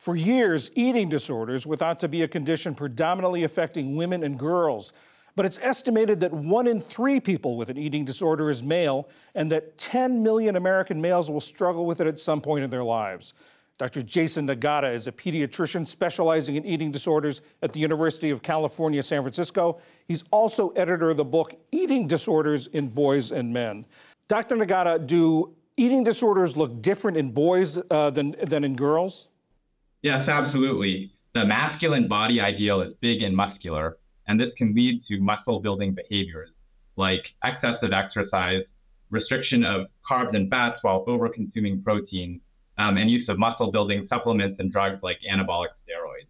For years, eating disorders were thought to be a condition predominantly affecting women and girls. But it's estimated that one in three people with an eating disorder is male, and that 10 million American males will struggle with it at some point in their lives. Dr. Jason Nagata is a pediatrician specializing in eating disorders at the University of California, San Francisco. He's also editor of the book Eating Disorders in Boys and Men. Dr. Nagata, do eating disorders look different in boys uh, than, than in girls? Yes, absolutely. The masculine body ideal is big and muscular, and this can lead to muscle building behaviors like excessive exercise, restriction of carbs and fats while over consuming protein, um, and use of muscle building supplements and drugs like anabolic steroids.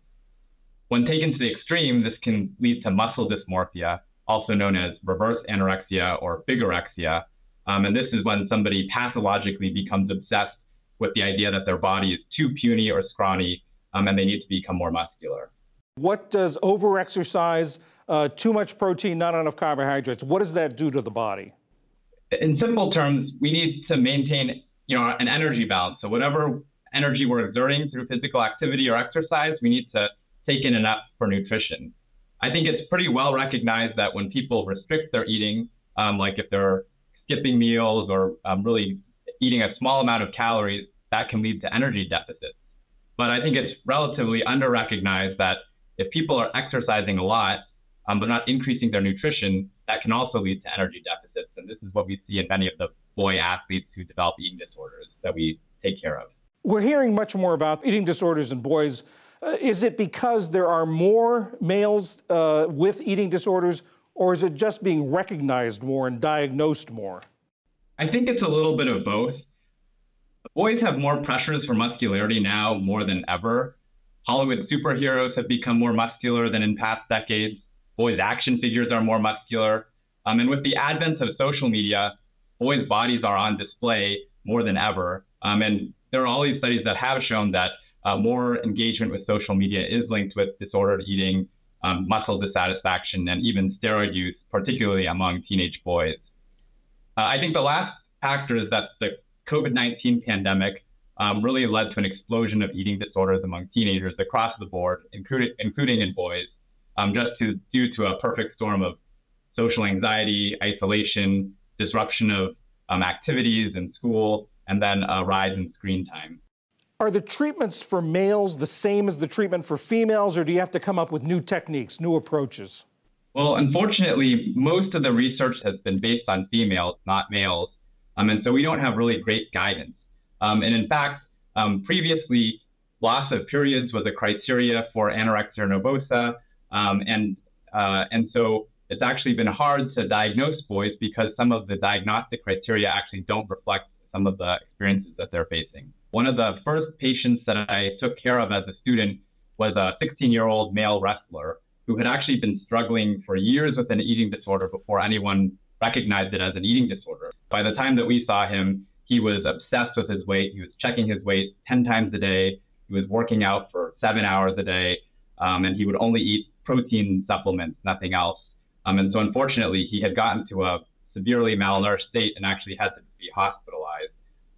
When taken to the extreme, this can lead to muscle dysmorphia, also known as reverse anorexia or bigorexia. Um, and this is when somebody pathologically becomes obsessed with the idea that their body is too puny or scrawny um, and they need to become more muscular. What does overexercise, uh, too much protein, not enough carbohydrates, what does that do to the body? In simple terms, we need to maintain you know, an energy balance. So whatever energy we're exerting through physical activity or exercise, we need to take in enough for nutrition. I think it's pretty well recognized that when people restrict their eating, um, like if they're skipping meals or um, really eating a small amount of calories, that can lead to energy deficits. But I think it's relatively under recognized that if people are exercising a lot, um, but not increasing their nutrition, that can also lead to energy deficits. And this is what we see in many of the boy athletes who develop eating disorders that we take care of. We're hearing much more about eating disorders in boys. Uh, is it because there are more males uh, with eating disorders, or is it just being recognized more and diagnosed more? I think it's a little bit of both. Boys have more pressures for muscularity now more than ever. Hollywood superheroes have become more muscular than in past decades. Boys' action figures are more muscular. Um, and with the advent of social media, boys' bodies are on display more than ever. Um, and there are all these studies that have shown that uh, more engagement with social media is linked with disordered eating, um, muscle dissatisfaction, and even steroid use, particularly among teenage boys. Uh, I think the last factor is that the COVID 19 pandemic um, really led to an explosion of eating disorders among teenagers across the board, including, including in boys, um, just to, due to a perfect storm of social anxiety, isolation, disruption of um, activities in school, and then a rise in screen time. Are the treatments for males the same as the treatment for females, or do you have to come up with new techniques, new approaches? Well, unfortunately, most of the research has been based on females, not males. Um, and so we don't have really great guidance. Um, and in fact, um, previously, loss of periods was a criteria for anorexia nervosa. Um, and, uh, and so it's actually been hard to diagnose boys because some of the diagnostic criteria actually don't reflect some of the experiences that they're facing. One of the first patients that I took care of as a student was a 16 year old male wrestler who had actually been struggling for years with an eating disorder before anyone recognized it as an eating disorder. By the time that we saw him, he was obsessed with his weight. He was checking his weight 10 times a day. He was working out for seven hours a day, um, and he would only eat protein supplements, nothing else. Um, and so, unfortunately, he had gotten to a severely malnourished state and actually had to be hospitalized.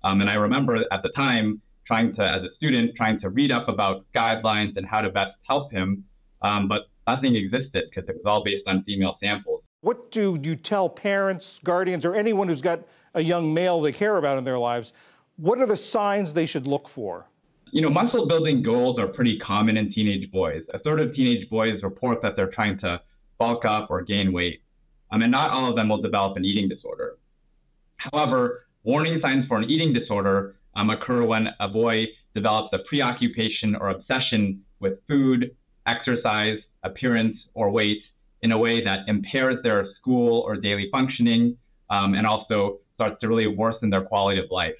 Um, and I remember at the time trying to, as a student, trying to read up about guidelines and how to best help him, um, but nothing existed because it was all based on female samples. What do you tell parents, guardians, or anyone who's got a young male they care about in their lives? What are the signs they should look for? You know, muscle building goals are pretty common in teenage boys. A third of teenage boys report that they're trying to bulk up, or gain weight. Um, and not all of them will develop an eating disorder. However, warning signs for an eating disorder um, occur when a boy develops a preoccupation or obsession with food, exercise, appearance, or weight in a way that impairs their school or daily functioning um, and also starts to really worsen their quality of life.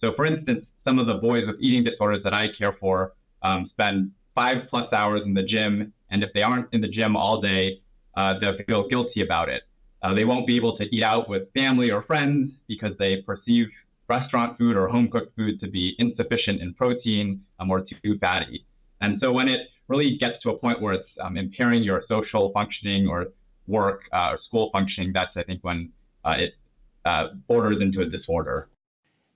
So, for instance, some of the boys with eating disorders that I care for um, spend five plus hours in the gym, and if they aren't in the gym all day, uh, they'll feel guilty about it. Uh, they won't be able to eat out with family or friends because they perceive restaurant food or home cooked food to be insufficient in protein um, or too fatty. And so when it really gets to a point where it's um, impairing your social functioning or work uh, or school functioning, that's I think when uh, it uh, borders into a disorder.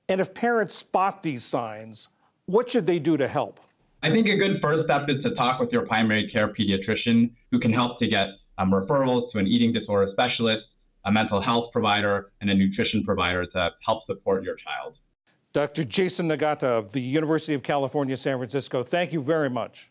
And if parents spot these signs, what should they do to help? I think a good first step is to talk with your primary care pediatrician who can help to get um, referrals to an eating disorder specialist, a mental health provider, and a nutrition provider to help support your child. Dr. Jason Nagata of the University of California, San Francisco, thank you very much.